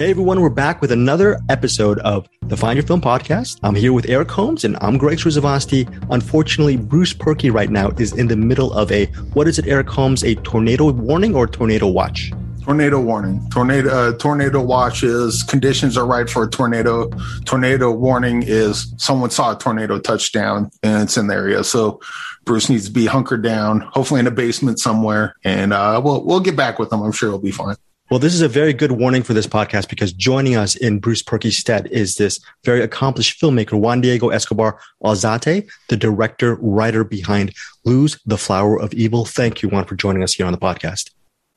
Hey everyone, we're back with another episode of the Find Your Film podcast. I'm here with Eric Holmes and I'm Greg Srzawasti. Unfortunately, Bruce Perky right now is in the middle of a, what is it, Eric Holmes, a tornado warning or tornado watch? Tornado warning. Tornado uh, tornado watch is conditions are right for a tornado. Tornado warning is someone saw a tornado touchdown and it's in the area. So Bruce needs to be hunkered down, hopefully in a basement somewhere, and uh, we'll we'll get back with him. I'm sure he'll be fine. Well, this is a very good warning for this podcast because joining us in Bruce Perky's stead is this very accomplished filmmaker, Juan Diego Escobar Alzate, the director, writer behind Luz the Flower of Evil. Thank you, Juan, for joining us here on the podcast.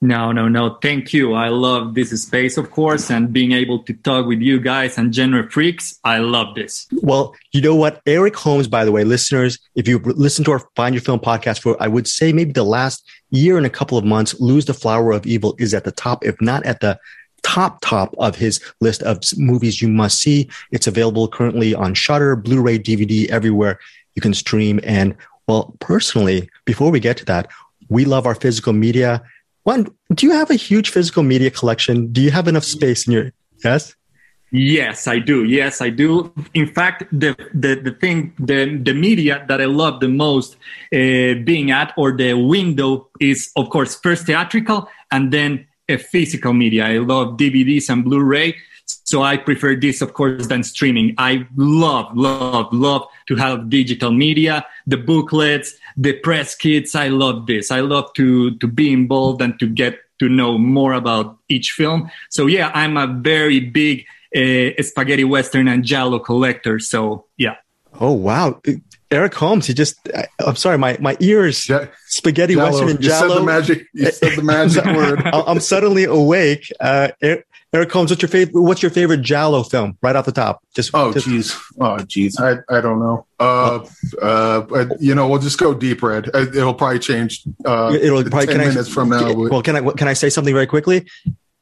No, no, no. Thank you. I love this space, of course, and being able to talk with you guys and genre freaks. I love this. Well, you know what? Eric Holmes, by the way, listeners, if you listen to our Find Your Film podcast for, I would say maybe the last year and a couple of months, Luz the Flower of Evil is at the top, if not at the top top of his list of movies you must see. It's available currently on Shudder, Blu-ray, DVD, everywhere you can stream. And well, personally, before we get to that, we love our physical media one, do you have a huge physical media collection? Do you have enough space in your yes? Yes, I do. Yes, I do. In fact, the the, the thing, the the media that I love the most uh, being at or the window is, of course, first theatrical and then a physical media. I love DVDs and Blu-ray. So I prefer this, of course, than streaming. I love, love, love to have digital media, the booklets, the press kits. I love this. I love to to be involved and to get to know more about each film. So yeah, I'm a very big uh, spaghetti western and giallo collector. So yeah. Oh wow. Eric Holmes, he just, I, am sorry, my, my ears, yeah. spaghetti, Giallo. western, and giallo. You said the magic, you said the magic word. I'm suddenly awake. Uh, Eric Holmes, what's your favorite? What's your favorite Giallo film? Right off the top, just oh jeez, oh jeez, I, I don't know. Uh, uh, you know, we'll just go deep red. Uh, it'll probably change. Uh, it'll probably ten minutes I, from now. Well, can I can I say something very quickly?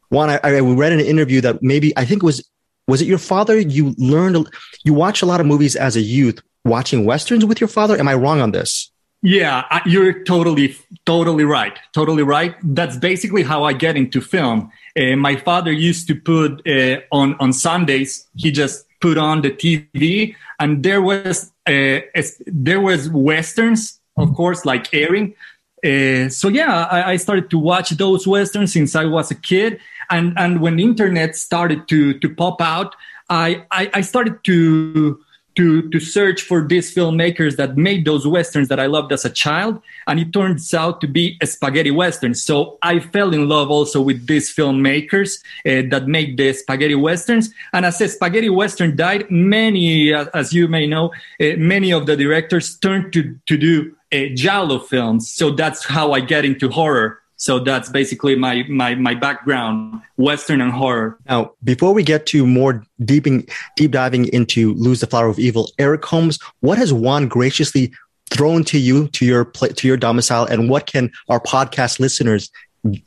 One, I, I read in an interview that maybe I think it was was it your father? You learned you watched a lot of movies as a youth, watching westerns with your father. Am I wrong on this? Yeah, you're totally, totally right. Totally right. That's basically how I get into film. Uh, my father used to put uh, on on Sundays. He just put on the TV, and there was uh, there was westerns, of course, like airing. Uh, so yeah, I, I, started to watch those westerns since I was a kid, and and when the internet started to to pop out, I I, I started to to to search for these filmmakers that made those westerns that I loved as a child, and it turns out to be a spaghetti western. So I fell in love also with these filmmakers uh, that made the spaghetti westerns. And as a spaghetti western died, many, uh, as you may know, uh, many of the directors turned to to do uh, giallo films. So that's how I get into horror. So that's basically my, my, my background, Western and horror. Now, before we get to more deeping, deep diving into Luz the Flower of Evil, Eric Holmes, what has Juan graciously thrown to you, to your, to your domicile, and what can our podcast listeners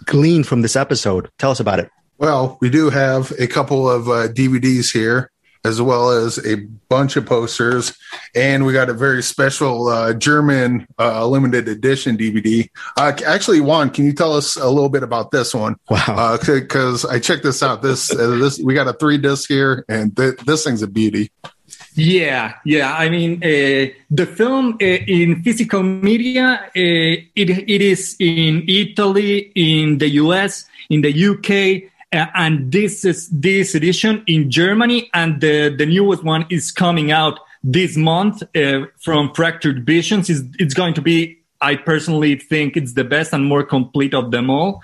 glean from this episode? Tell us about it. Well, we do have a couple of uh, DVDs here as well as a bunch of posters. And we got a very special uh, German uh, limited edition DVD. Uh, actually, Juan, can you tell us a little bit about this one? Wow. Because uh, I checked this out. This uh, this we got a three disc here, and th- this thing's a beauty. Yeah, yeah. I mean, uh, the film uh, in physical media, uh, it it is in Italy, in the US, in the UK, uh, and this is this edition in Germany, and the the newest one is coming out this month uh, from Fractured Visions. It's, it's going to be, I personally think, it's the best and more complete of them all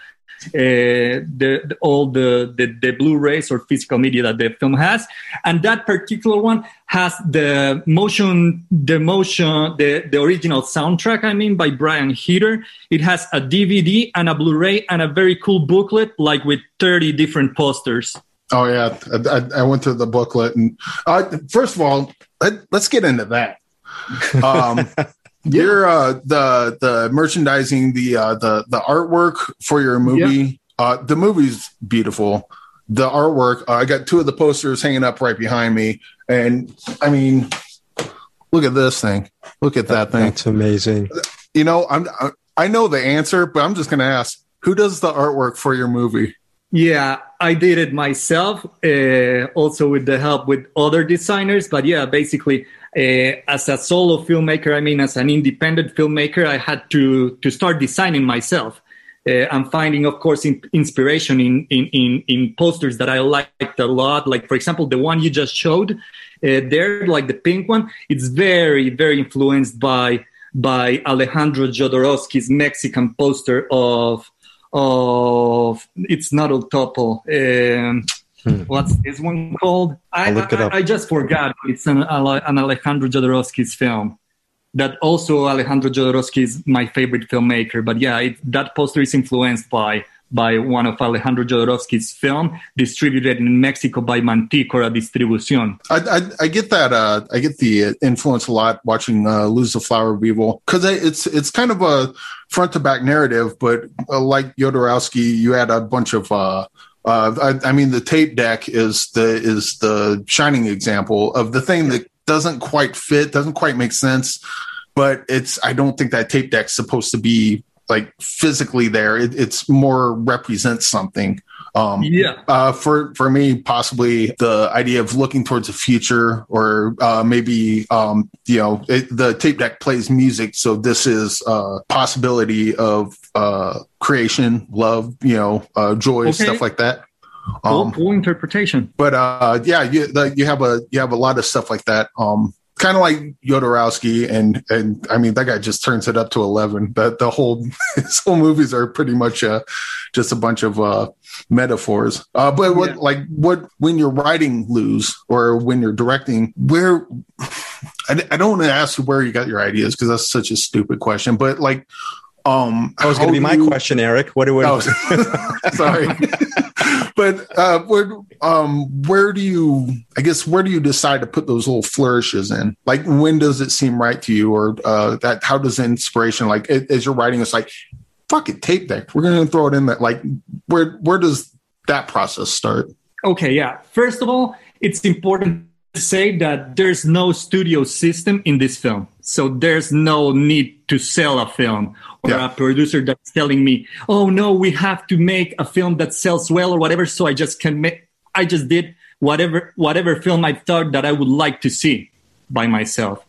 the, the, all the, the, the Blu-rays or physical media that the film has, and that particular one has the motion, the motion, the the original soundtrack. I mean, by Brian Heater. It has a DVD and a Blu-ray and a very cool booklet, like with thirty different posters. Oh yeah, I, I went through the booklet, and uh, first of all, let, us get into that. Um, yeah. You're uh, the the merchandising, the uh, the the artwork for your movie. Yeah. Uh, the movie's beautiful. The artwork. Uh, I got two of the posters hanging up right behind me, and I mean, look at this thing. Look at that, that thing. That's amazing. You know, I'm I know the answer, but I'm just going to ask: Who does the artwork for your movie? Yeah, I did it myself, uh, also with the help with other designers. But yeah, basically, uh, as a solo filmmaker, I mean, as an independent filmmaker, I had to to start designing myself. Uh, I'm finding, of course, in, inspiration in, in, in posters that I liked a lot. Like, for example, the one you just showed uh, there, like the pink one. It's very, very influenced by by Alejandro Jodorowsky's Mexican poster of of it's not El Topo. Um, hmm. What's this one called? I, I, I, just forgot. It's an, an Alejandro Jodorowsky's film. That also Alejandro Jodorowsky is my favorite filmmaker. But yeah, it, that poster is influenced by by one of Alejandro Jodorowsky's film, distributed in Mexico by Manticora Distribución. I, I, I get that. Uh, I get the influence a lot watching uh, Luz the Flower of Evil because it's it's kind of a front to back narrative, but uh, like Jodorowsky, you had a bunch of. Uh, I, I mean, the tape deck is the is the shining example of the thing that doesn't quite fit, doesn't quite make sense but it's I don't think that tape deck's supposed to be like physically there. It, it's more represents something. Um, yeah. Uh, for for me, possibly the idea of looking towards the future, or uh, maybe um, you know it, the tape deck plays music, so this is a possibility of uh, creation, love, you know, uh, joy, okay. stuff like that. Um, interpretation. But uh, yeah, you the, you have a you have a lot of stuff like that. Um, kind of like Jodorowsky, and and I mean that guy just turns it up to eleven. But the whole his whole movies are pretty much uh, just a bunch of uh, metaphors. Uh, but what yeah. like what when you're writing Luz or when you're directing, where I, I don't want to ask you where you got your ideas because that's such a stupid question. But like, um, that was going to be my you, question, Eric. What do we? Oh, sorry. but uh, where um, where do you? I guess where do you decide to put those little flourishes in? Like, when does it seem right to you, or uh, that? How does inspiration like as you're writing? It's like, fuck it, tape deck. We're gonna throw it in there. Like, where where does that process start? Okay, yeah. First of all, it's important to say that there's no studio system in this film. So there's no need to sell a film or yeah. a producer that's telling me, "Oh no, we have to make a film that sells well or whatever." So I just can make. I just did whatever whatever film I thought that I would like to see by myself.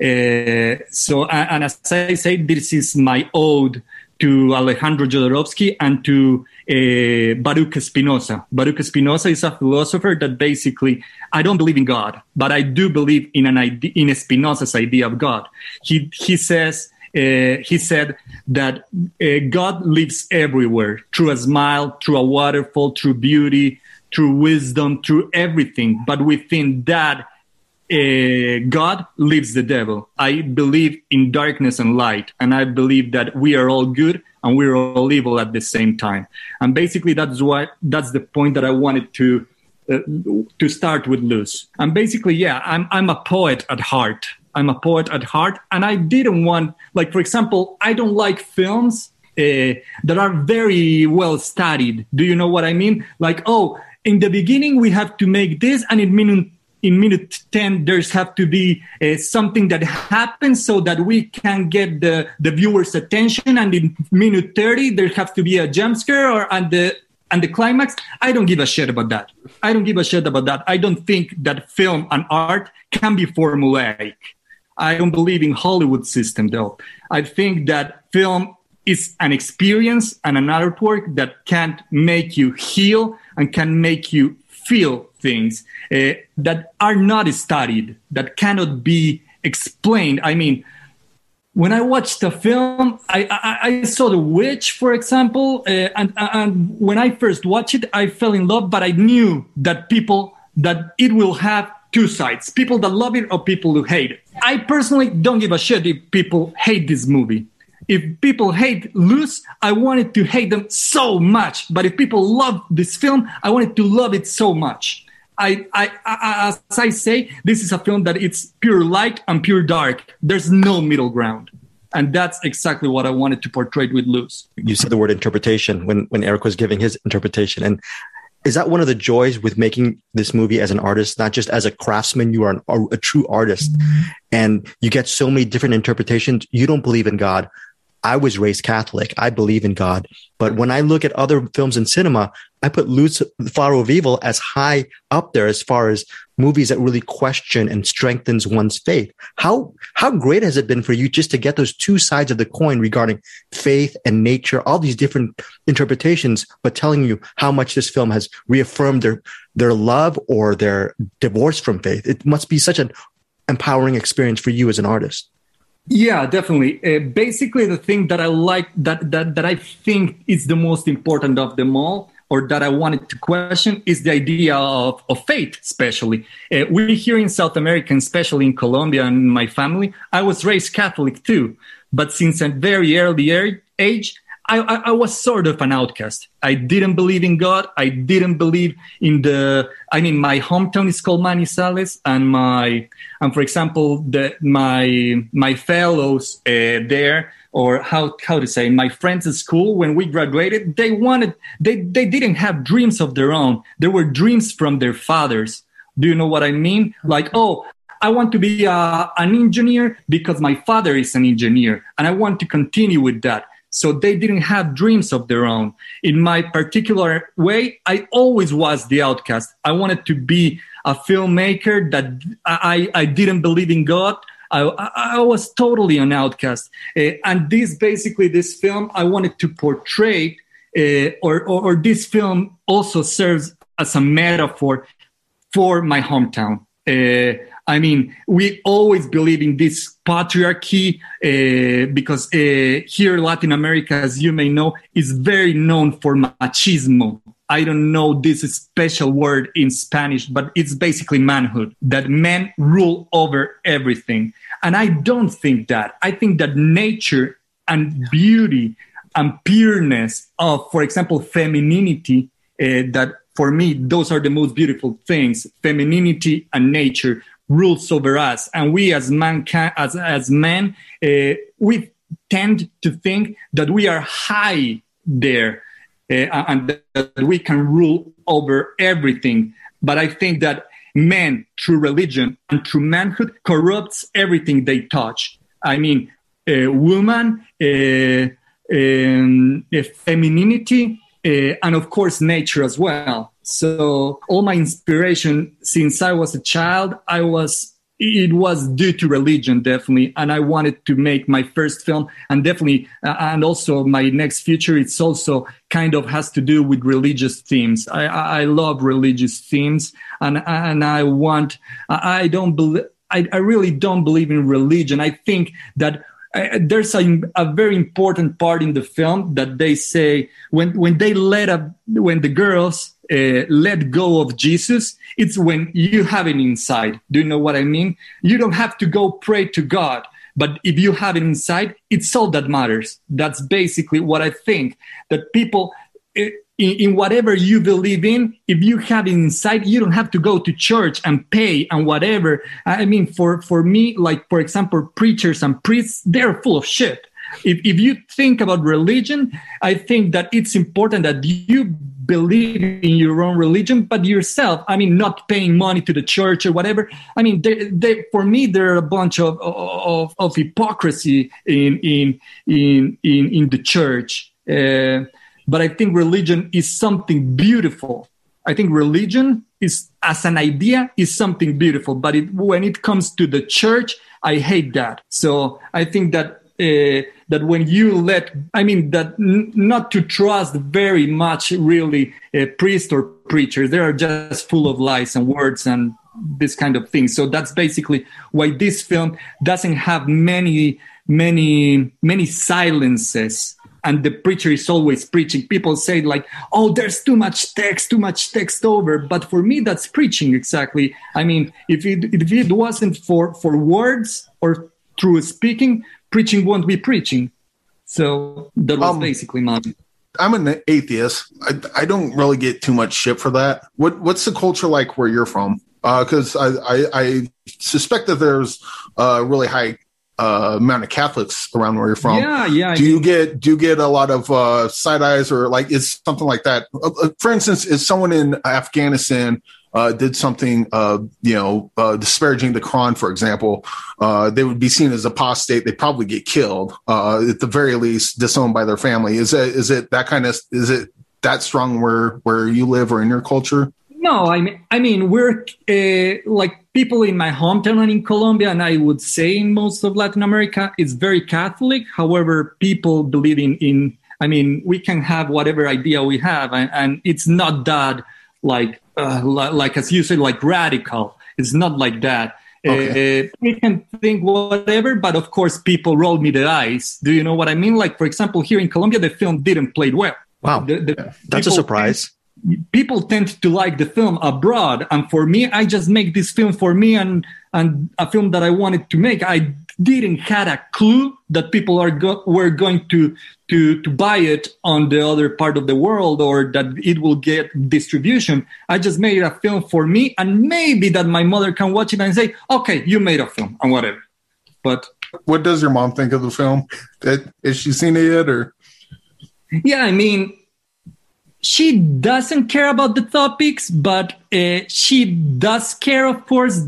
Uh, so and as I say, this is my ode to Alejandro Jodorowsky and to uh, Baruch Spinoza. Baruch Spinoza is a philosopher that basically, I don't believe in God, but I do believe in an idea, in Spinoza's idea of God. He, he says, uh, he said that uh, God lives everywhere through a smile, through a waterfall, through beauty, through wisdom, through everything. But within that, uh, God lives the devil. I believe in darkness and light, and I believe that we are all good and we're all evil at the same time. And basically, that's why that's the point that I wanted to uh, to start with Luz. And basically, yeah, I'm I'm a poet at heart. I'm a poet at heart, and I didn't want, like, for example, I don't like films uh, that are very well studied. Do you know what I mean? Like, oh, in the beginning we have to make this, and it minute in minute 10 there's have to be uh, something that happens so that we can get the the viewer's attention. And in minute 30 there have to be a jump scare or and the and the climax. I don't give a shit about that. I don't give a shit about that. I don't think that film and art can be formulaic. I don't believe in hollywood system though. I think that film is an experience and an artwork that can make you heal and can make you feel things uh, that are not studied, that cannot be explained. I mean, when I watched the film, I, I, I saw The Witch, for example, uh, and, and when I first watched it, I fell in love, but I knew that people, that it will have two sides people that love it or people who hate it. I personally don't give a shit if people hate this movie if people hate Luz, I wanted to hate them so much. But if people love this film, I wanted to love it so much. I, I, I, as I say, this is a film that it's pure light and pure dark. There's no middle ground. And that's exactly what I wanted to portray with Luz. You said the word interpretation when, when Eric was giving his interpretation. And is that one of the joys with making this movie as an artist, not just as a craftsman? You are an, a, a true artist mm-hmm. and you get so many different interpretations. You don't believe in God. I was raised Catholic. I believe in God. But when I look at other films in cinema, I put the Flower of Evil as high up there as far as movies that really question and strengthens one's faith. How how great has it been for you just to get those two sides of the coin regarding faith and nature, all these different interpretations, but telling you how much this film has reaffirmed their their love or their divorce from faith. It must be such an empowering experience for you as an artist. Yeah, definitely. Uh, basically, the thing that I like that that that I think is the most important of them all or that I wanted to question is the idea of, of faith, especially. Uh, we here in South America, especially in Colombia and my family, I was raised Catholic too. But since a very early age, I, I, I, was sort of an outcast. I didn't believe in God. I didn't believe in the. I mean, my hometown is called Manizales, and my and for example, the my my fellows uh, there or how how to say my friends at school when we graduated they wanted they they didn't have dreams of their own there were dreams from their fathers do you know what i mean like oh i want to be uh, an engineer because my father is an engineer and i want to continue with that so they didn't have dreams of their own in my particular way i always was the outcast i wanted to be a filmmaker that i i didn't believe in god I, I was totally an outcast. Uh, and this basically, this film, I wanted to portray, uh, or, or, or, this film also serves as a metaphor for my hometown. Uh, I mean, we always believe in this patriarchy uh, because uh, here, Latin America, as you may know, is very known for machismo. I don't know this special word in Spanish, but it's basically manhood, that men rule over everything. And I don't think that. I think that nature and beauty and pureness of, for example, femininity, uh, that for me, those are the most beautiful things. Femininity and nature rules over us. And we as man, as, as men, uh, we tend to think that we are high there uh, and that we can rule over everything. But I think that men, through religion and through manhood, corrupts everything they touch. I mean, a woman, a, um, a femininity, uh, and of course, nature as well. So, all my inspiration since I was a child, I was it was due to religion definitely and i wanted to make my first film and definitely uh, and also my next future it's also kind of has to do with religious themes. I i love religious themes and and i want i don't believe I, I really don't believe in religion. I think that uh, there's a, a, very important part in the film that they say when when they let up when the girls uh, let go of Jesus, it's when you have it inside. Do you know what I mean? You don't have to go pray to God, but if you have it inside, it's all that matters. That's basically what I think that people. Uh, in, in, whatever you believe in, if you have inside, you don't have to go to church and pay and whatever. I mean, for, for me, like, for example, preachers and priests, they're full of shit. If, if you think about religion, I think that it's important that you believe in your own religion, but yourself. I mean, not paying money to the church or whatever. I mean, they, they, for me, there are a bunch of, of, of hypocrisy in, in, in, in, in the church. Uh, but I think religion is something beautiful. I think religion is, as an idea, is something beautiful. But it, when it comes to the church, I hate that. So I think that uh, that when you let, I mean, that n- not to trust very much really a priest or preachers. They are just full of lies and words and this kind of thing. So that's basically why this film doesn't have many, many, many silences. And the preacher is always preaching. People say like, "Oh, there's too much text, too much text over." But for me, that's preaching exactly. I mean, if it if it wasn't for for words or through speaking, preaching won't be preaching. So that was um, basically my. I'm an atheist. I, I don't really get too much shit for that. What what's the culture like where you're from? Because uh, I, I, I suspect that there's a really high uh, amount of Catholics around where you're from. Yeah, yeah. Do you get do you get a lot of uh, side eyes or like is something like that? Uh, uh, for instance, is someone in Afghanistan uh, did something, uh, you know, uh, disparaging the Quran, for example, uh, they would be seen as apostate. They'd probably get killed, uh, at the very least, disowned by their family. Is it is it that kind of is it that strong where where you live or in your culture? No, I mean, I mean, we're uh, like people in my hometown and in Colombia, and I would say in most of Latin America, it's very Catholic. However, people believe in in. I mean, we can have whatever idea we have, and, and it's not that like uh, like as you said, like radical. It's not like that. Okay. Uh, we can think whatever, but of course, people roll me the eyes. Do you know what I mean? Like, for example, here in Colombia, the film didn't play well. Wow, the, the that's a surprise people tend to like the film abroad and for me i just make this film for me and and a film that i wanted to make. I didn't had a clue that people are go- were going to to to buy it on the other part of the world or that it will get distribution. I just made a film for me and maybe that my mother can watch it and say okay you made a film and whatever. But what does your mom think of the film? Has she seen it yet or? Yeah i mean she doesn't care about the topics, but uh, she does care, of course,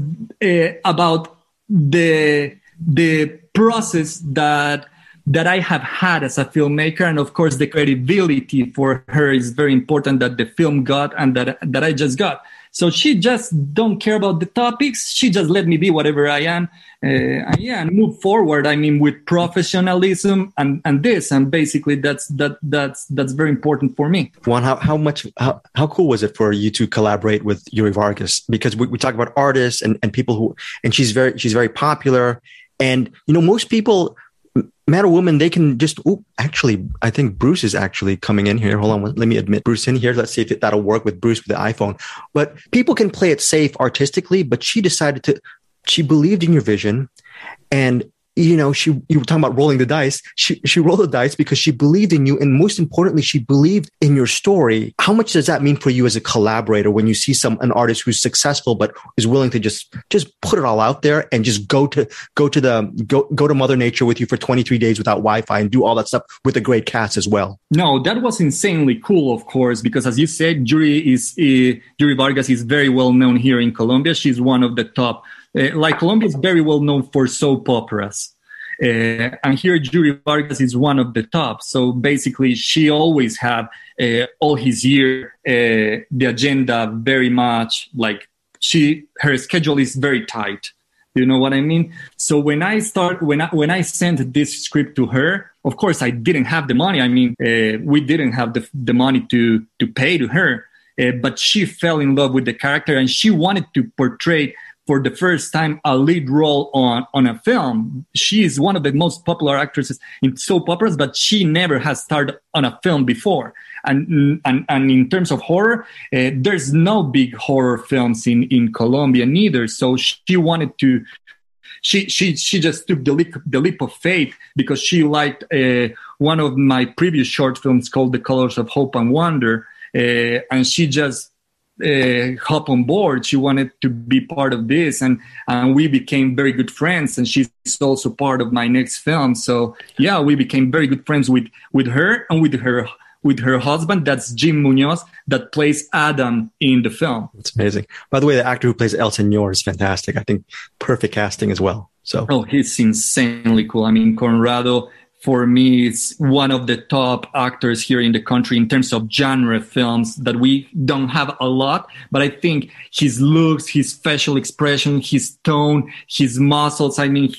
uh, about the the process that that I have had as a filmmaker, and of course, the credibility for her is very important that the film got and that that I just got. So she just don't care about the topics. She just let me be whatever I am. Uh, and yeah, and move forward. I mean, with professionalism and, and this, and basically that's that that's that's very important for me. Juan, how, how much how, how cool was it for you to collaborate with Yuri Vargas? Because we, we talk about artists and, and people who and she's very she's very popular. And you know, most people man or woman, they can just, oh, actually, I think Bruce is actually coming in here. Hold on. Let me admit Bruce in here. Let's see if that'll work with Bruce with the iPhone. But people can play it safe artistically, but she decided to, she believed in your vision and you know, she you were talking about rolling the dice. She she rolled the dice because she believed in you, and most importantly, she believed in your story. How much does that mean for you as a collaborator when you see some an artist who's successful but is willing to just just put it all out there and just go to go to the go go to Mother Nature with you for 23 days without Wi-Fi and do all that stuff with a great cast as well? No, that was insanely cool, of course, because as you said, Yuri is uh, Vargas is very well known here in Colombia. She's one of the top like Colombia is very well known for soap operas. Uh, and here Yuri Vargas is one of the top. So basically, she always had uh, all his year uh, the agenda very much like she her schedule is very tight. You know what I mean? So when I start when I when I sent this script to her, of course I didn't have the money. I mean, uh, we didn't have the the money to to pay to her. Uh, but she fell in love with the character and she wanted to portray for the first time a lead role on, on a film. She is one of the most popular actresses in soap operas, but she never has starred on a film before. And, and, and in terms of horror, uh, there's no big horror films in, in Colombia neither. So she wanted to, she, she, she just took the leap, the leap of faith because she liked uh, one of my previous short films called The Colors of Hope and Wonder. Uh, and she just uh, hop on board. She wanted to be part of this, and and we became very good friends. And she's also part of my next film. So yeah, we became very good friends with with her and with her with her husband. That's Jim Munoz that plays Adam in the film. It's amazing. By the way, the actor who plays El Senor is fantastic. I think perfect casting as well. So oh, he's insanely cool. I mean, Conrado for me is one of the top actors here in the country in terms of genre films that we don't have a lot but i think his looks his facial expression his tone his muscles i mean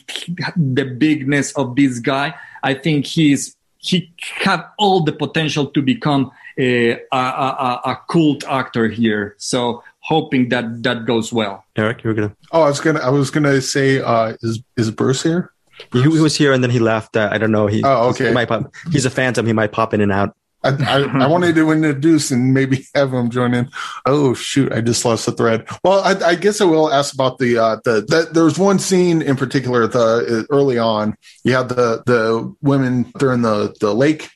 the bigness of this guy i think he's he have all the potential to become a, a, a, a cult actor here. So hoping that that goes well. Eric you were gonna oh i was gonna i was gonna say uh is is bruce here he, he, was here and then he left. Uh, I don't know. He, oh, okay. He might pop, he's a phantom. He might pop in and out. I, I, I, wanted to introduce and maybe have him join in. Oh shoot! I just lost the thread. Well, I, I guess I will ask about the uh, the, the there's one scene in particular. The early on, you had the the women they're in the the lake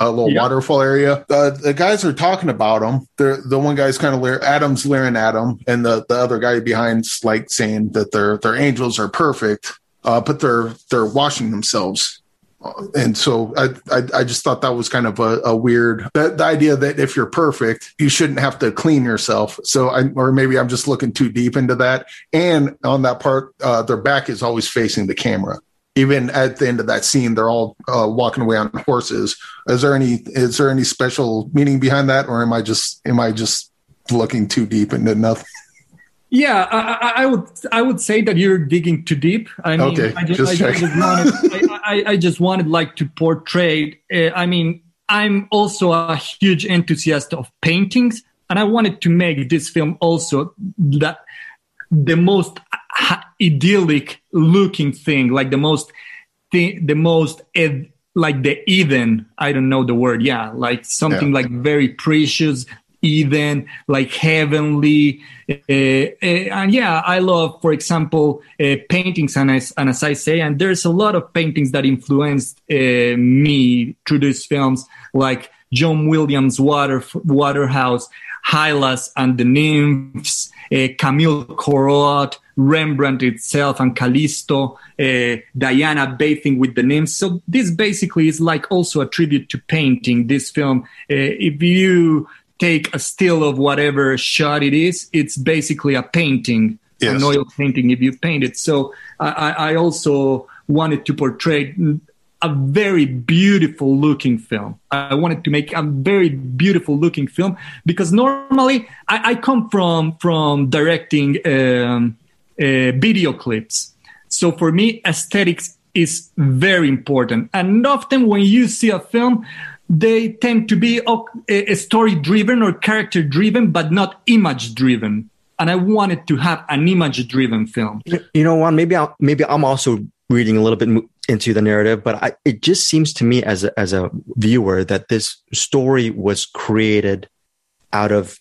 a little yeah. waterfall area. Uh, the guys are talking about them. They're, the one guy's kind of leer- Adam's leering at him, and the, the other guy behind's like saying that their their angels are perfect uh, but they're they're washing themselves. and so I, I, I just thought that was kind of a, a weird that the idea that if you're perfect you shouldn't have to clean yourself. So I or maybe I'm just looking too deep into that. And on that part uh, their back is always facing the camera. Even at the end of that scene they're all uh, walking away on horses. Is there any is there any special meaning behind that? Or am I just am I just looking too deep into nothing yeah, I, I, would I would say that you're digging too deep. I mean, okay, I just, just, I just wanted I, I, just wanted like to portray. Uh, I mean, I'm also a huge enthusiast of paintings, and I wanted to make this film also that the most idyllic looking thing, like the most the, the most ed, like the Eden. I don't know the word. Yeah, like something yeah. like very precious, Eden, like heavenly. Uh, uh, and yeah, I love, for example, uh, paintings. And as, and as I say, and there's a lot of paintings that influenced me through these films, like John Williams' Water, Waterhouse, Hylas and the Nymphs, Camille Corot, Rembrandt itself, and Callisto, Diana bathing with the nymphs. So this basically is like also a tribute to painting. This film, if you take a still of whatever shot it is, it's basically a painting, yes. an oil painting if you paint it. So I, I also wanted to portray a very beautiful looking film. I wanted to make a very beautiful looking film because normally I, I come from from directing um, uh, video clips. So for me, aesthetics is very important. And often when you see a film, they tend to be oh, a story driven or character driven, but not image driven. And I wanted to have an image driven film. You know, Juan, maybe i maybe I'm also reading a little bit into the narrative, but I, it just seems to me as a, as a viewer that this story was created out of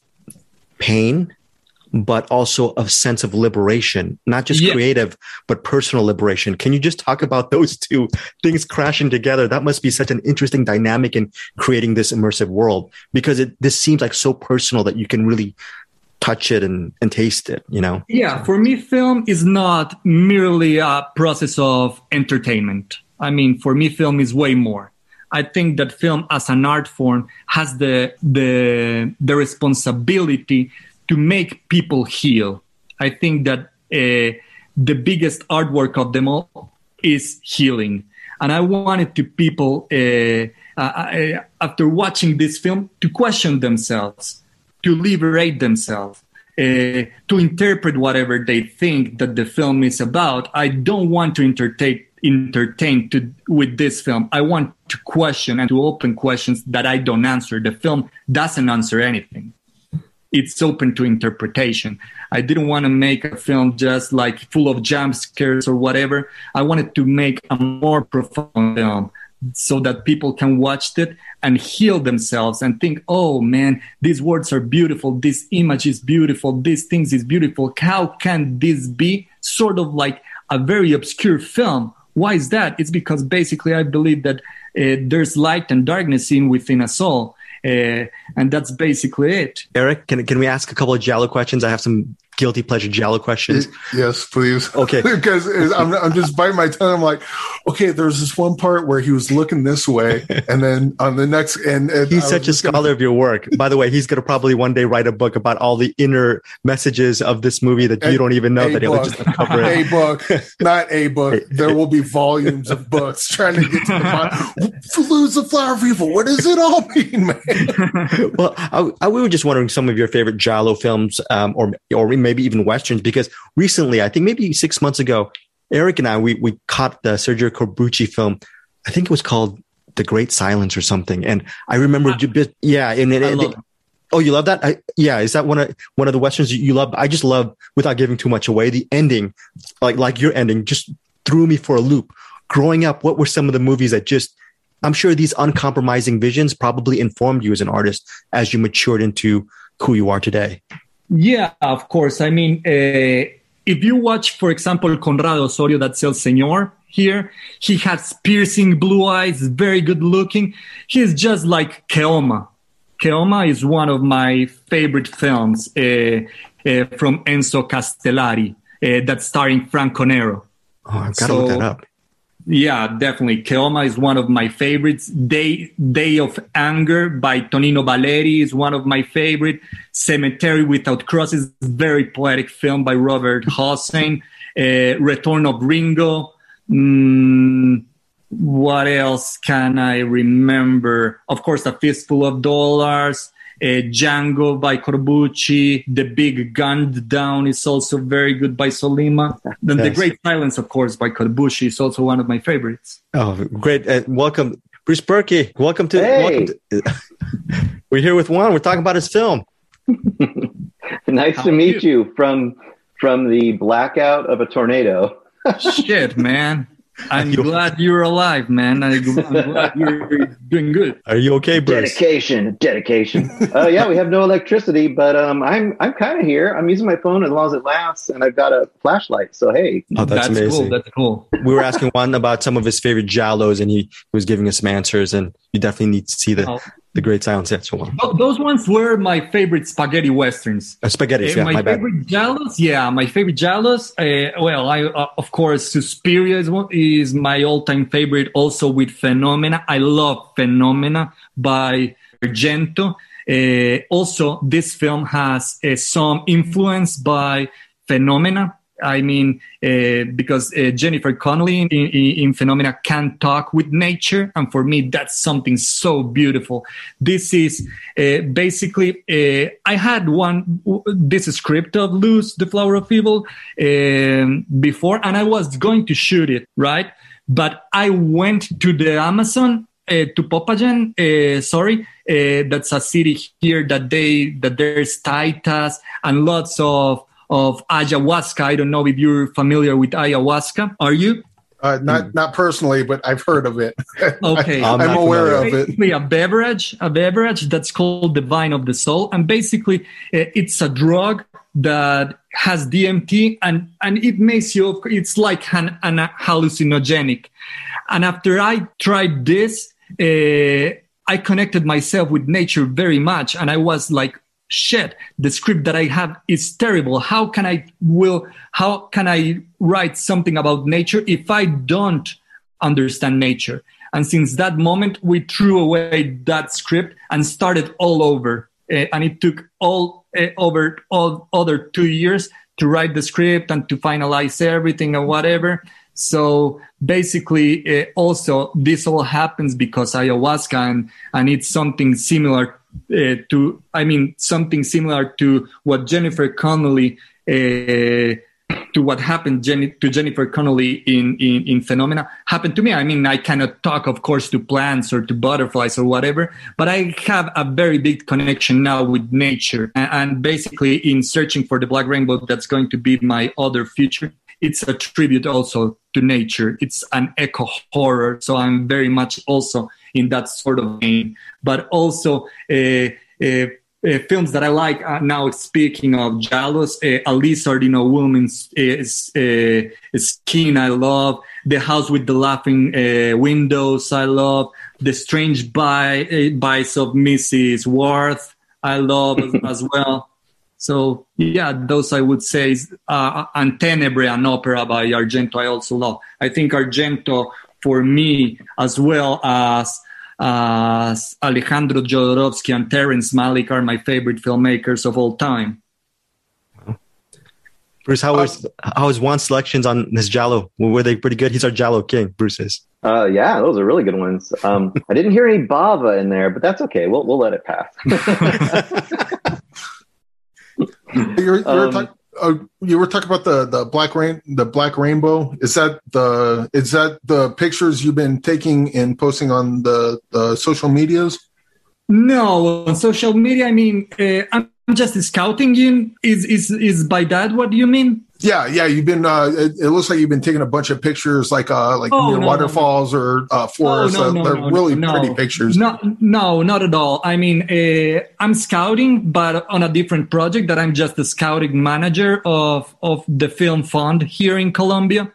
pain but also a sense of liberation, not just yeah. creative, but personal liberation. Can you just talk about those two things crashing together? That must be such an interesting dynamic in creating this immersive world because it, this seems like so personal that you can really touch it and, and taste it, you know? Yeah. For me, film is not merely a process of entertainment. I mean, for me, film is way more. I think that film as an art form has the the the responsibility to make people heal. I think that uh, the biggest artwork of them all is healing. And I wanted to people, uh, uh, after watching this film, to question themselves, to liberate themselves, uh, to interpret whatever they think that the film is about. I don't want to entertain entertain to with this film. I want to question and to open questions that I don't answer. The film doesn't answer anything it's open to interpretation. I didn't want to make a film just like full of jump scares or whatever. I wanted to make a more profound film so that people can watch it and heal themselves and think, oh man, these words are beautiful. This image is beautiful. These things is beautiful. How can this be sort of like a very obscure film? Why is that? It's because basically I believe that uh, there's light and darkness in within us all Eh, and that's basically it. Eric, can can we ask a couple of Giallo questions? I have some guilty pleasure Giallo questions. Yes, please. Okay, because I'm I'm just biting my tongue. I'm like, okay, there's this one part where he was looking this way, and then on the next, and, and he's such a scholar gonna... of your work. By the way, he's going to probably one day write a book about all the inner messages of this movie that a, you don't even know that he'll just uncover. A book, not a book. There will be volumes of books trying to get to the bottom. Luz the flower of evil. What does it all mean, man? well, I, I, we were just wondering some of your favorite Giallo films, um, or or maybe even westerns, because recently, I think maybe six months ago, Eric and I we we caught the Sergio Corbucci film. I think it was called The Great Silence or something. And I remember, ah. yeah, and, and, and oh, you love that? I, yeah, is that one of one of the westerns you love? I just love, without giving too much away, the ending, like like your ending, just threw me for a loop. Growing up, what were some of the movies that just I'm sure these uncompromising visions probably informed you as an artist as you matured into who you are today. Yeah, of course. I mean, uh, if you watch, for example, Conrado Osorio, that's El Señor here, he has piercing blue eyes, very good looking. He's just like Keoma. Keoma is one of my favorite films uh, uh, from Enzo Castellari uh, that's starring Franco Nero. Oh, I've got to so, look that up. Yeah, definitely. Keoma is one of my favorites. Day Day of Anger by Tonino Valerii is one of my favorite. Cemetery Without Crosses, very poetic film by Robert Hossein. Uh, Return of Ringo. Mm, what else can I remember? Of course, A Fistful of Dollars uh, Django by Corbucci, The Big Gun Down is also very good by Sollima. Then yes. The Great Silence, of course, by Corbucci is also one of my favorites. Oh, great! Uh, welcome, Bruce Berkey. Welcome to. Hey. Welcome to, we're here with Juan. We're talking about his film. nice How to meet you? you from from the blackout of a tornado. Shit, man. I'm glad you're alive, man. I'm glad you're doing good. Are you okay, Bruce? Dedication, dedication. uh, yeah, we have no electricity, but um, I'm I'm kind of here. I'm using my phone as long as it lasts, and I've got a flashlight. So hey, oh, that's, that's amazing. Cool. That's cool. We were asking Juan about some of his favorite giallos, and he was giving us some answers. And you definitely need to see the oh. The Great Silence. So on. Those ones were my favorite spaghetti westerns. Uh, spaghetti, yeah, my, my favorite giallos. Yeah, my favorite giallos. Uh, well, I uh, of course Suspiria is, is my all time favorite. Also with Phenomena, I love Phenomena by Argento. Uh, also, this film has uh, some influence by Phenomena I mean, uh, because uh, Jennifer Connelly in, in, in, Phenomena can talk with nature, and for me, that's something so beautiful. This is uh, basically uh, I had one this script of Luz, the Flower of Evil, um, before, and I was going to shoot it, right? But I went to the Amazon uh, to Popayan, uh, sorry, uh, that's a city here that they that there's taitas and lots of of ayahuasca. I don't know if you're familiar with ayahuasca. Are you? Uh, not not personally, but I've heard of it. Okay, I, am aware of it. Basically, a beverage, a beverage that's called the Vine of the Soul, and basically, uh, it's a drug that has DMT, and and it makes you. It's like an, an hallucinogenic. And after I tried this, uh, I connected myself with nature very much, and I was like shit the script that i have is terrible. How can i will how can i write something about nature if i don't understand nature? And since that moment we threw away that script and started all over. Uh, and it took all uh, over all other two years to write the script and to finalize everything and whatever. So basically uh, also this all happens because ayahuasca and, and it's something similar uh, to, I mean, something similar to what Jennifer Connelly, uh, to what happened to Jennifer Connelly in, in, in Phenomena happened to me. I mean, I cannot talk, of course, to plants or to butterflies or whatever, but I have a very big connection now with nature. And, and basically, in searching for the black rainbow, that's going to be my other future. It's a tribute also to nature. It's an eco horror. So I'm very much also in that sort of vein. But also, uh, uh, uh, films that I like uh, now. Speaking of giallos, uh, a lizard in a woman's uh, skin. I love the house with the laughing uh, windows. I love the strange by, bites of Mrs. Worth. I love as, as, well. So yeah, those I would say is uh, and Tenebrae, an opera by Argento. I also love. I think Argento for me as well as as Alejandro Jodorowsky and Terrence Malick are my favorite filmmakers of all time. Bruce, how was how was Juan's selections on his giallo? Were they pretty good? He's our giallo king, Bruce is. Uh, yeah, those are really good ones. Um, I didn't hear any Bava in there, but that's okay. We'll we'll let it pass. you're, you're um, talk- uh, you were talking about the the black rain the black rainbow. Is that the is that the pictures you've been taking and posting on the the social medias? No on social media i mean uh, i'm just scouting in is is is by that what do you mean yeah, yeah. You've been. Uh, it, it, looks like you've been taking a bunch of pictures, like uh, like oh, near no, waterfalls no, no. or uh, forests. Oh, no, they're really pretty pictures. No, no, not at all. I mean, uh, I'm scouting, but on a different project. That I'm just the scouting manager of of the film fund here in Colombia,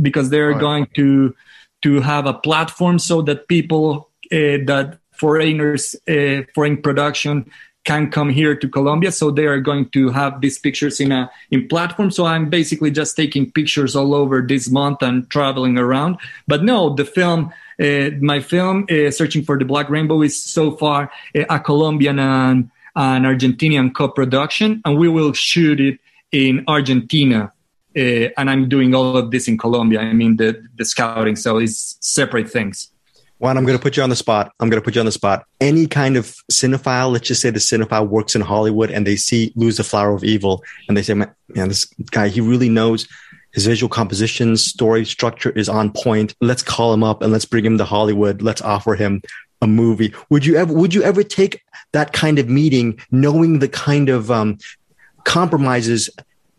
because they're right. going to to have a platform so that people uh, that foreigners, uh, foreign production can come here to Colombia, so they are going to have these pictures in a in platform. So I'm basically just taking pictures all over this month and traveling around. But no, the film. Uh, my film, uh, Searching for the Black Rainbow, is so far uh, a Colombian and an Argentinian co-production, and we will shoot it in Argentina. Uh, and I'm doing all of this in Colombia. I mean, the the scouting, so it's separate things. Juan, I'm going to put you on the spot. I'm going to put you on the spot. Any kind of cinephile, let's just say the cinephile works in Hollywood and they see Luz the Flower of Evil and they say, man, this guy, he really knows his visual composition, story structure is on point. Let's call him up and let's bring him to Hollywood. Let's offer him a movie. Would you ever, would you ever take that kind of meeting knowing the kind of um, compromises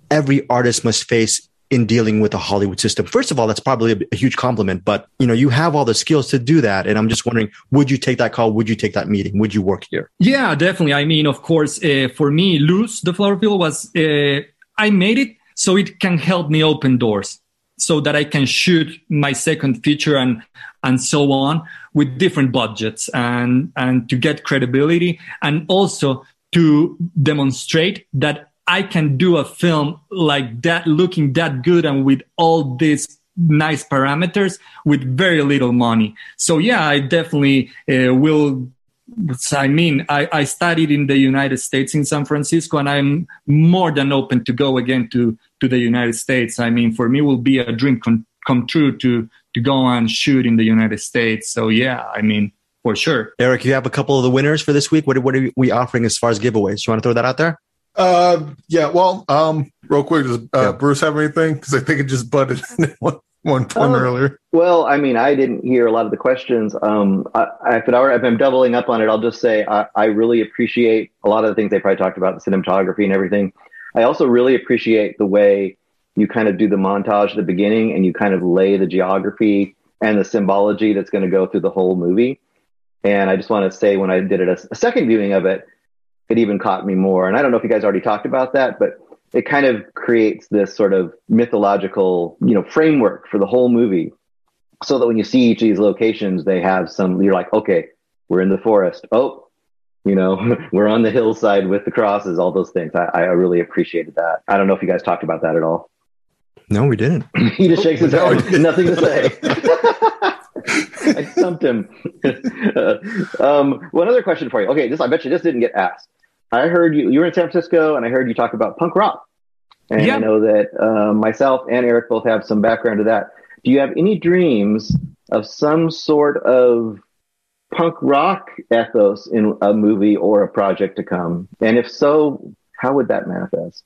every artist must face in dealing with the Hollywood system. First of all, that's probably a, huge compliment, but you know, you have all the skills to do that. And I'm just wondering, would you take that call? Would you take that meeting? Would you work here? Yeah, definitely. I mean, of course, uh, for me, Luz the Flower Field was, uh, I made it so it can help me open doors so that I can shoot my second feature and, and so on with different budgets and, and to get credibility and also to demonstrate that I can do a film like that, looking that good and with all these nice parameters with very little money. So yeah, I definitely uh, will. I mean, I, I studied in the United States in San Francisco, and I'm more than open to go again to to the United States. I mean, for me, will be a dream come, come true to to go and shoot in the United States. So yeah, I mean, for sure. Eric, you have a couple of the winners for this week. What, what are we offering as far as giveaways? You want to throw that out there? Uh, yeah. Well, um, real quick, does uh, yeah. Bruce have anything? Because I think it just butted one one point uh, earlier. Well, I mean, I didn't hear a lot of the questions. Um, I, if, it, if I'm doubling up on it, I'll just say I, I really appreciate a lot of the things they probably talked about, the cinematography and everything. I also really appreciate the way you kind of do the montage at the beginning and you kind of lay the geography and the symbology that's going to go through the whole movie. And I just want to say, when I did it a, a second viewing of it, it even caught me more. And I don't know if you guys already talked about that, but it kind of creates this sort of mythological, you know, framework for the whole movie. So that when you see each of these locations, they have some, you're like, okay, we're in the forest. Oh, you know, we're on the hillside with the crosses, all those things. I, I really appreciated that. I don't know if you guys talked about that at all. No, we didn't. he just shakes his head. Nothing to say. I stumped him. um, one other question for you. Okay, this I bet you this didn't get asked. I heard you. You were in San Francisco, and I heard you talk about punk rock. And yeah. I know that uh, myself and Eric both have some background to that. Do you have any dreams of some sort of punk rock ethos in a movie or a project to come? And if so, how would that manifest?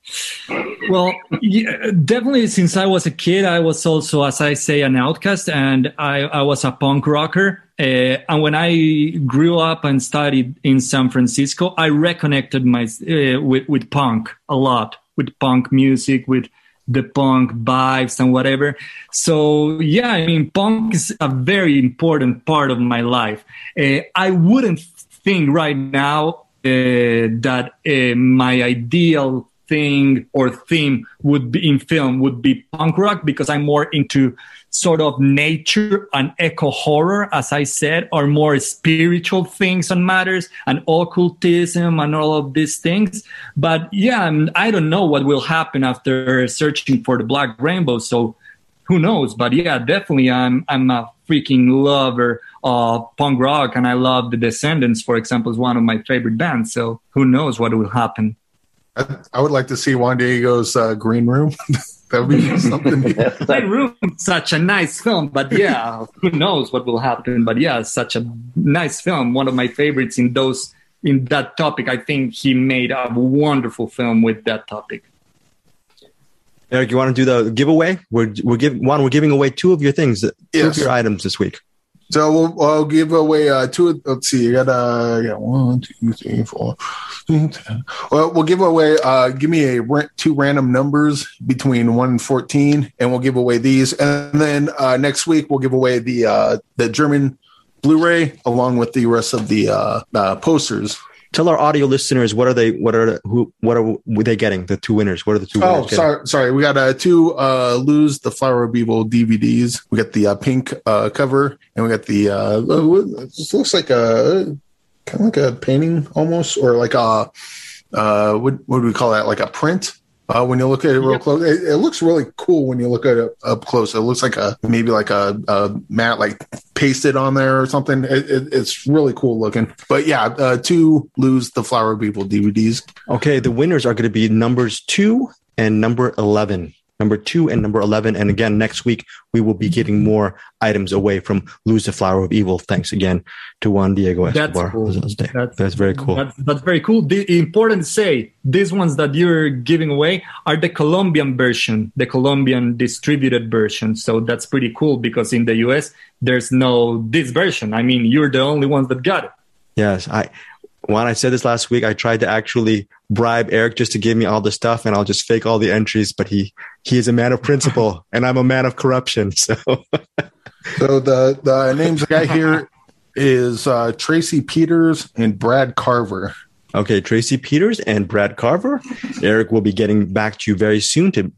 Well, yeah, definitely. Since I was a kid, I was also, as I say, an outcast, and I, I was a punk rocker. Uh, and when I grew up and studied in San Francisco, I reconnected my uh, with with punk a lot, with punk music, with the punk vibes and whatever. So yeah, I mean, punk is a very important part of my life. Uh, I wouldn't think right now uh, that uh, my ideal thing or theme would be in film would be punk rock because I'm more into sort of nature and eco horror, as I said, are more spiritual things and matters and occultism and all of these things. But yeah, I don't know what will happen after searching for the black rainbow. So who knows? But yeah, definitely I'm, I'm a freaking lover of punk rock, and I love the Descendents, for example, is one of my favorite bands. So who knows what will happen? I, I would like to see Juan Diego's uh, Green Room. that would be something. Green Room, such a nice film, but yeah, who knows what will happen? But yeah, such a nice film. One of my favorites in those in that topic. I think he made a wonderful film with that topic. Eric, you want to do the giveaway? We're we're giving one. We're giving away two of your things, two yes. of your items this week. So we'll, I'll give away uh, two. Let's see, you got uh, yeah, one, two, three, four. Well, we'll give away. Uh, give me a two random numbers between one and fourteen, and we'll give away these. And then uh, next week we'll give away the uh, the German Blu-ray along with the rest of the uh, uh, posters tell our audio listeners what are they what are who what are they getting? The two winners. What are the two oh sorry sorry. We got uh two uh Luz the flower of evil dvds we got the uh, pink uh cover and we got the uh this looks like a kind of like a painting almost, or like a uh, what what do we call that? Like a print. Uh, when you look at it real yep. close, it, it, looks really cool when you look at it up close. It looks like a maybe like a, a mat like pasted on there or something. It, it, it's really cool looking. But yeah, uh, two Luz the Flower People DVDs. Okay, the winners are going to be numbers two and number eleven number two and number 11. And again, next week, we will be getting more items away from Luz the Flower of Evil. Thanks again to Juan Diego Escobar. That's, cool. that's, that's, very cool. That's, that's, very cool. The, important to say, these ones that you're giving away are the Colombian version, the Colombian distributed version. So that's pretty cool because in the US, there's no this version. I mean, you're the only ones that got it. Yes, I when I said this last week, I tried to actually bribe Eric just to give me all the stuff and I'll just fake all the entries, but he he is a man of principle and I'm a man of corruption. So So the the names I got here is uh, Tracy Peters and Brad Carver. Okay, Tracy Peters and Brad Carver. Eric will be getting back to you very soon to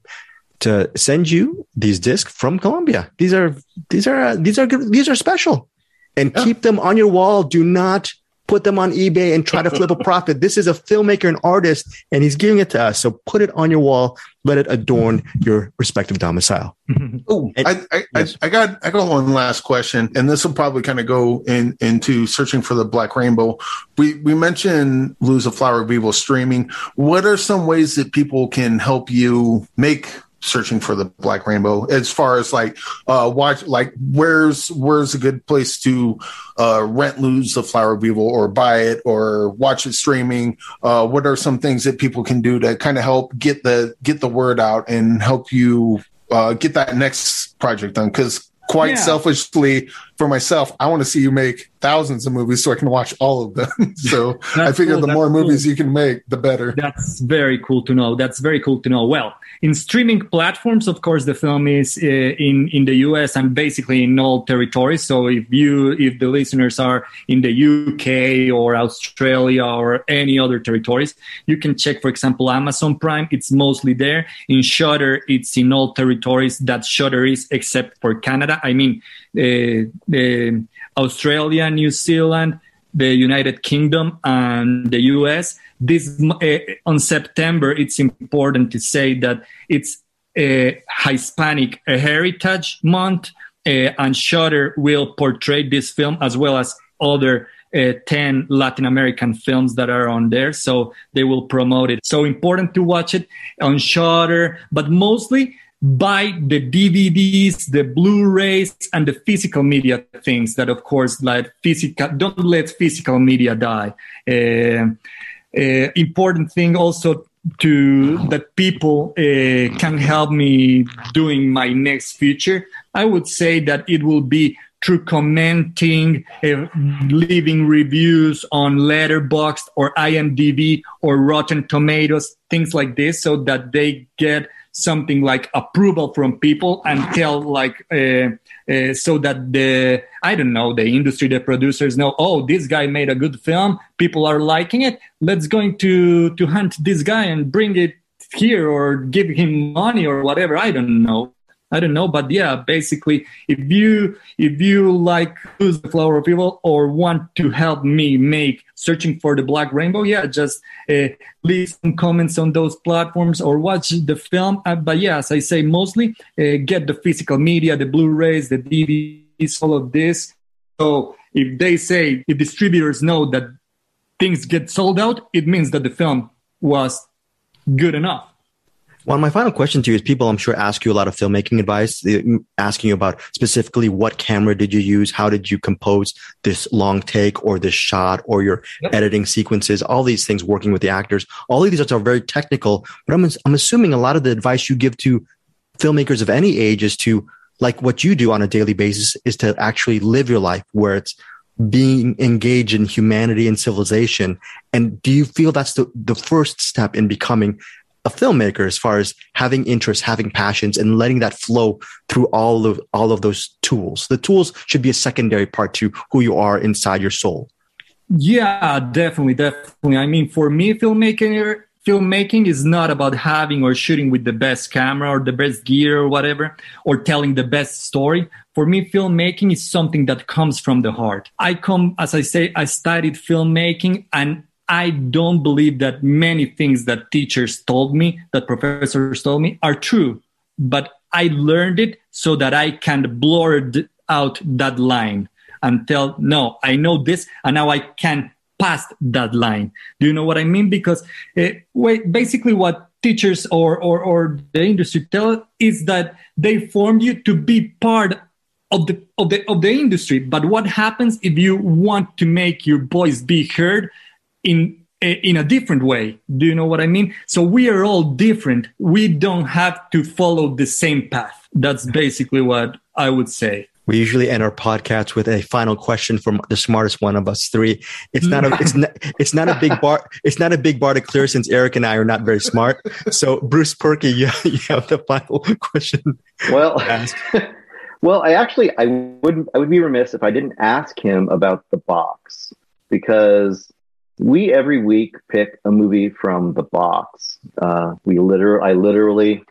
to send you these discs from Colombia. These are these are these are these are special. And yeah. keep them on your wall. Do not put them on eBay and try to flip a profit. This is a filmmaker and artist, and he's giving it to us. So put it on your wall. Let it adorn your respective domicile. oh, I, I, yes. I, I, got I got one last question, and this will probably kind of go in into searching for the black rainbow. We we mentioned Luz a flower of evil streaming. What are some ways that people can help you make searching for the black rainbow. As far as like uh watch like where's where's a good place to uh rent Luz the flower of evil or buy it or watch it streaming? Uh what are some things that people can do to kind of help get the get the word out and help you uh get that next project done? Because quite yeah. selfishly for myself, I want to see you make thousands of movies so I can watch all of them. so I figure cool. the more movies you can make, the better. That's very cool to know. That's very cool to know. Well, in streaming platforms, of course, the film is uh, in in the US and basically in all territories. So if you if the listeners are in the UK or Australia or any other territories, you can check, for example, Amazon Prime. It's mostly there. In Shudder, it's in all territories that Shudder is, except for Canada. I mean Australia, New Zealand, the United Kingdom, and the US. This uh, on September, it's important to say that it's a Hispanic Heritage Month, uh, and Shudder will portray this film as well as other uh, 10 Latin American films that are on there. So they will promote it. So important to watch it on Shudder, but mostly buy the DVDs, the Blu-rays, and the physical media things that, of course, like physical, don't let physical media die. Uh, uh, important thing also to that people uh, can help me doing my next feature. I would say that it will be through commenting, uh, leaving reviews on Letterboxd or IMDb or Rotten Tomatoes, things like this, so that they get something like approval from people until like uh, uh, so that the I don't know the industry, the producers know. Oh, this guy made a good film. People are liking it. Let's going to to hunt this guy and bring it here or give him money or whatever. I don't know. I don't know, but yeah, basically, if you if you like Luz the flower of evil or want to help me make searching for the black rainbow, yeah, just uh, leave some comments on those platforms or watch the film. Uh, but yeah, as I say, mostly uh, get the physical media, the Blu-rays, the DVDs, all of this. So if they say if distributors know that things get sold out, it means that the film was good enough. Well, my final question to you is people, I'm sure, ask you a lot of filmmaking advice, asking you about specifically what camera did you use? How did you compose this long take or this shot or your yep. editing sequences? All these things working with the actors. All of these are very technical, but I'm, I'm assuming a lot of the advice you give to filmmakers of any age is to, like what you do on a daily basis, is to actually live your life where it's being engaged in humanity and civilization. And do you feel that's the, the first step in becoming a filmmaker as far as having interests, having passions, and letting that flow through all of all of those tools. The tools should be a secondary part to who you are inside your soul. Yeah, definitely, definitely. I mean, for me, filmmaking filmmaking is not about having or shooting with the best camera or the best gear or whatever, or telling the best story. For me, filmmaking is something that comes from the heart. I come, as I say, I studied filmmaking and I don't believe that many things that teachers told me, that professors told me are true, but I learned it so that I can blur out that line and tell, no, I know this and now I can pass that line. Do you know what I mean? Because uh, wait, basically what teachers or, or, or the industry tell is that they formed you to be part of the, of the, of the industry. But what happens if you want to make your voice be heard in eh, in a different way. Do you know what I mean? So we are all different. We don't have to follow the same path. That's basically what I would say. We usually end our podcast with a final question from the smartest one of us three. It's not a mm. it's not it's not a big bar it's not a big bar to clear since Eric and I are not very smart. So Bruce Perky, you, you have the final question. Well, well, I actually I would I would be remiss if I didn't ask him about the box because we every week pick a movie from the box. Uh, we literally, I literally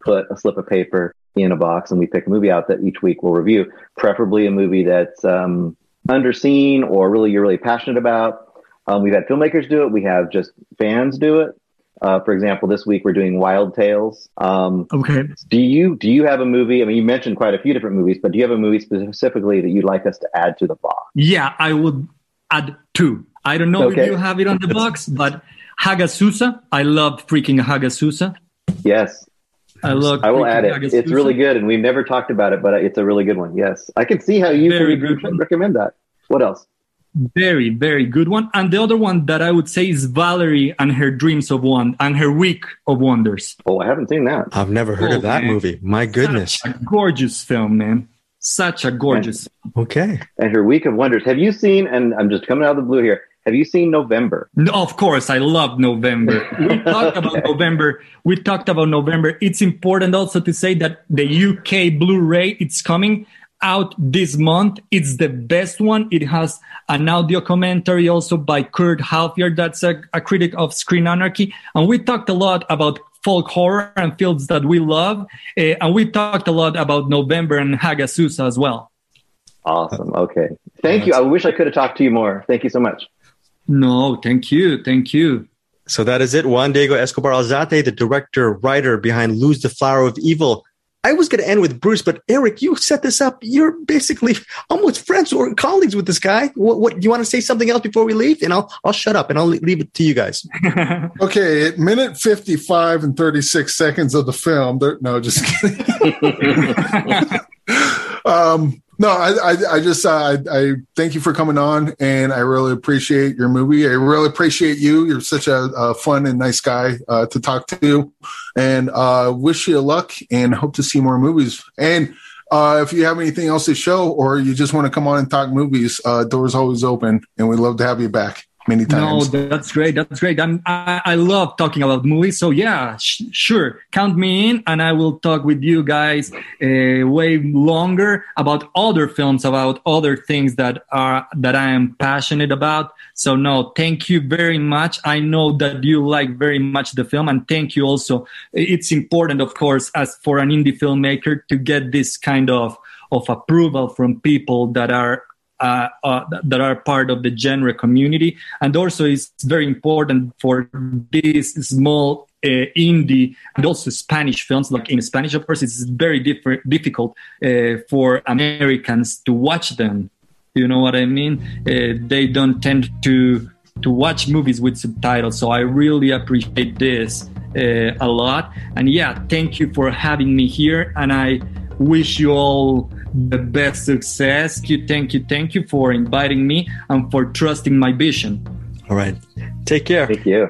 put a slip of paper in a box and we pick a movie out that each week we'll review, preferably a movie that's um, underseen or really you're really passionate about. Um, we've had filmmakers do it. We have just fans do it. Uh, for example, this week we're doing Wild Tales. Um, okay. Do you do you have a movie? I mean, you mentioned quite a few different movies, but do you have a movie specifically that you'd like us to add to the box? Yeah, I would add two. I don't know okay. if you have it on the box, but Hagazussa. I love freaking Hagazussa. Yes. I love. I will add it. Hagazussa. It's really good, and we've never talked about it, but it's a really good one. Yes, I can see how you very good recommend that. What else? Very, very good one. And the other one that I would say is Valerie and her Dreams of One and her Week of Wonders. Oh, I haven't seen that. I've never heard oh, of that man. movie. My goodness. Such a gorgeous film, man. Such a gorgeous. And, okay. And her Week of Wonders. Have you seen, and I'm just coming out of the blue here, have you seen November? No, of course, I love November. We talked about November. We talked about November. It's important also to say that the UK Blu-ray it's coming out this month. It's the best one. It has an audio commentary also by Kurt Halfyard. That's a, a critic of Screen Anarchy. And we talked a lot about folk horror and films that we love. Uh, and we talked a lot about November and Hagazussa as well. Awesome. Okay. Thank you. I wish I could have talked to you more. Thank you so much. No, thank you. Thank you. So that is it. Juan Diego Escobar Alzate, the director, writer behind Luz the Flower of Evil. I was going to end with Bruce, but Eric, you set this up. You're basically almost friends or colleagues with this guy. What, what do you want to say something else before we leave? And I'll I'll shut up and I'll leave it to you guys. okay, at minute 55 and 36 seconds of the film. No, just kidding. um, no, I, I, I just, uh, I, I, thank you for coming on, and I really appreciate your movie. I really appreciate you. You're such a, a fun and nice guy uh, to talk to, and uh, wish you luck, and hope to see more movies. And uh, if you have anything else to show, or you just want to come on and talk movies, uh, doors always open, and we'd love to have you back many times. No, that's great. That's great. I'm, I, I love talking about movies. So yeah, sh- sure. Count me in and I will talk with you guys uh, way longer about other films, about other things that are, that I am passionate about. So no, thank you very much. I know that you like very much the film and thank you also. It's important, of course, as for an indie filmmaker to get this kind of, of approval from people that are uh, uh, that are part of the genre community. And also, it's very important for these small uh, indie and also Spanish films. Like in Spanish, of course, it's very difficult uh, for Americans to watch them. You know what I mean? Uh, they don't tend to to watch movies with subtitles. So I really appreciate this uh, a lot. And yeah, thank you for having me here. And I wish you all the best success. Thank you, thank you, thank you for inviting me and for trusting my vision. All right. Take care. Thank you.